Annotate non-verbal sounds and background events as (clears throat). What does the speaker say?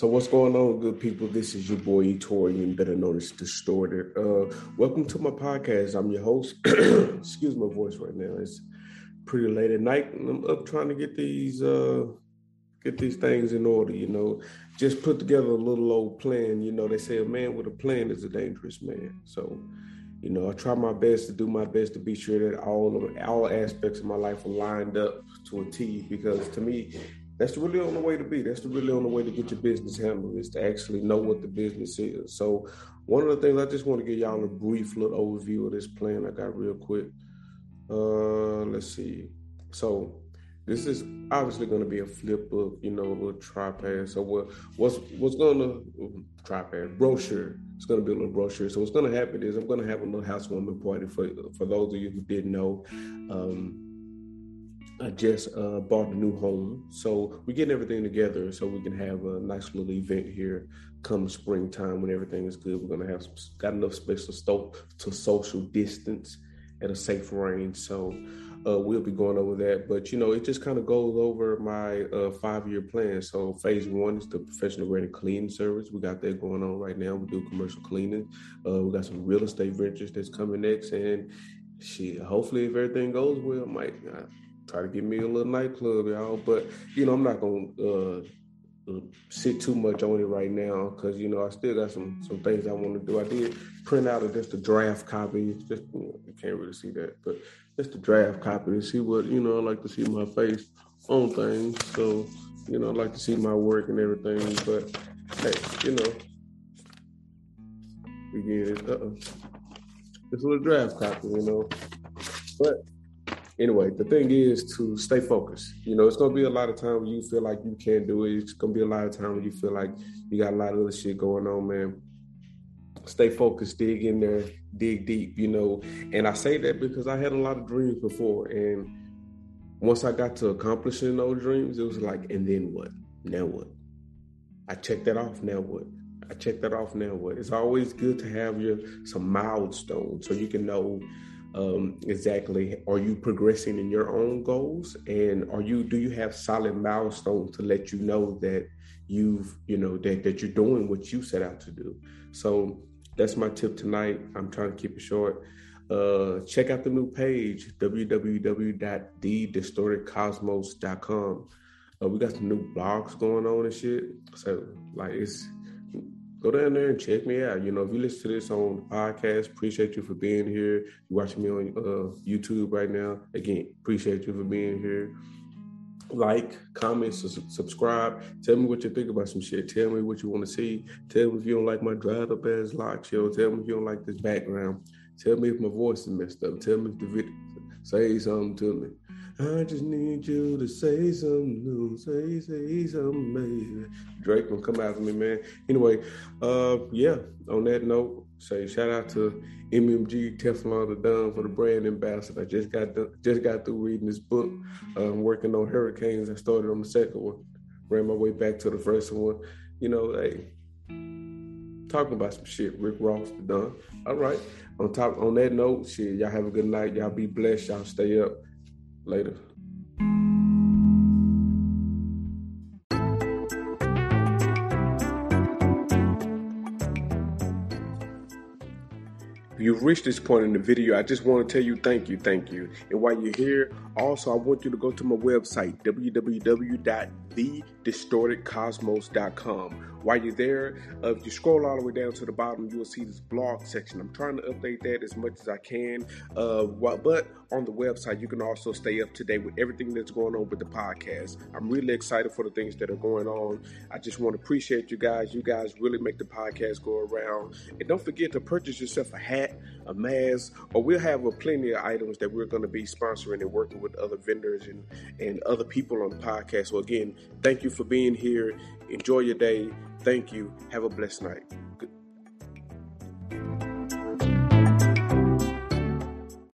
So what's going on, good people? This is your boy Torian, better known as Distorted. Uh, welcome to my podcast. I'm your host. (clears throat) Excuse my voice right now. It's pretty late at night, and I'm up trying to get these uh, get these things in order. You know, just put together a little old plan. You know, they say a man with a plan is a dangerous man. So, you know, I try my best to do my best to be sure that all of all aspects of my life are lined up to a T. Because to me, that's the really only way to be. That's the really only way to get your business handled is to actually know what the business is. So, one of the things I just want to give y'all a brief little overview of this plan I got real quick. Uh, let's see. So, this is obviously going to be a flip of you know a little tripod. So what what's what's going to tripod brochure? It's going to be a little brochure. So what's going to happen is I'm going to have a little housewarming party for for those of you who didn't know. Um, I just uh, bought a new home, so we're getting everything together so we can have a nice little event here come springtime when everything is good. We're gonna have some, got enough space to, sto- to social distance at a safe range. So uh, we'll be going over that. But you know, it just kind of goes over my uh, five-year plan. So phase one is the professional graded cleaning service. We got that going on right now. We do commercial cleaning. Uh, we got some real estate ventures that's coming next, and shit. Hopefully, if everything goes well, I might uh, try to get me a little nightclub, y'all. But you know, I'm not gonna uh, sit too much on it right now because you know I still got some some things I want to do. I did print out a, just a draft copy. Just you, know, you can't really see that, but just a draft copy to see what you know. I like to see my face on things, so you know I like to see my work and everything. But hey, you know, we get it. Uh, it's a little draft copy, you know, but anyway, the thing is to stay focused. You know, it's gonna be a lot of time when you feel like you can't do it. It's gonna be a lot of time when you feel like you got a lot of other shit going on, man. Stay focused, dig in there, dig deep, you know. And I say that because I had a lot of dreams before. And once I got to accomplishing those dreams, it was like, and then what? Now what? I checked that off. Now what? I checked that off. Now what? It's always good to have your some milestones so you can know um, exactly. Are you progressing in your own goals? And are you do you have solid milestones to let you know that you've you know that, that you're doing what you set out to do? So that's my tip tonight. I'm trying to keep it short. Uh, check out the new page www.thedistortedcosmos.com uh, we got some new blogs going on and shit. So like it's go down there and check me out. You know, if you listen to this on podcast, appreciate you for being here. You're watching me on uh, YouTube right now. Again, appreciate you for being here. Like, comment, su- subscribe. Tell me what you think about some shit. Tell me what you want to see. Tell me if you don't like my dried up ass lock show. Tell me if you don't like this background. Tell me if my voice is messed up. Tell me if the video say something to me. I just need you to say something new, say, say something, baby. Drake will come after me, man. Anyway, uh, yeah, on that note, say shout out to MMG Teflon the Don for the brand ambassador. I just got just got through reading this book. Uh, I'm working on Hurricanes. I started on the second one, ran my way back to the first one. You know, hey, talking about some shit. Rick Ross the Don. All right. On top on that note, shit, y'all have a good night. Y'all be blessed. Y'all stay up. Later. If you've reached this point in the video, I just want to tell you thank you, thank you. And while you're here, also I want you to go to my website, www.thedistortedcosmos.com. While you're there, uh, if you scroll all the way down to the bottom, you will see this blog section. I'm trying to update that as much as I can. Uh, but on the website, you can also stay up to date with everything that's going on with the podcast. I'm really excited for the things that are going on. I just want to appreciate you guys. You guys really make the podcast go around. And don't forget to purchase yourself a hat, a mask, or we'll have a plenty of items that we're going to be sponsoring and working with other vendors and, and other people on the podcast. So, again, thank you for being here. Enjoy your day. Thank you. Have a blessed night.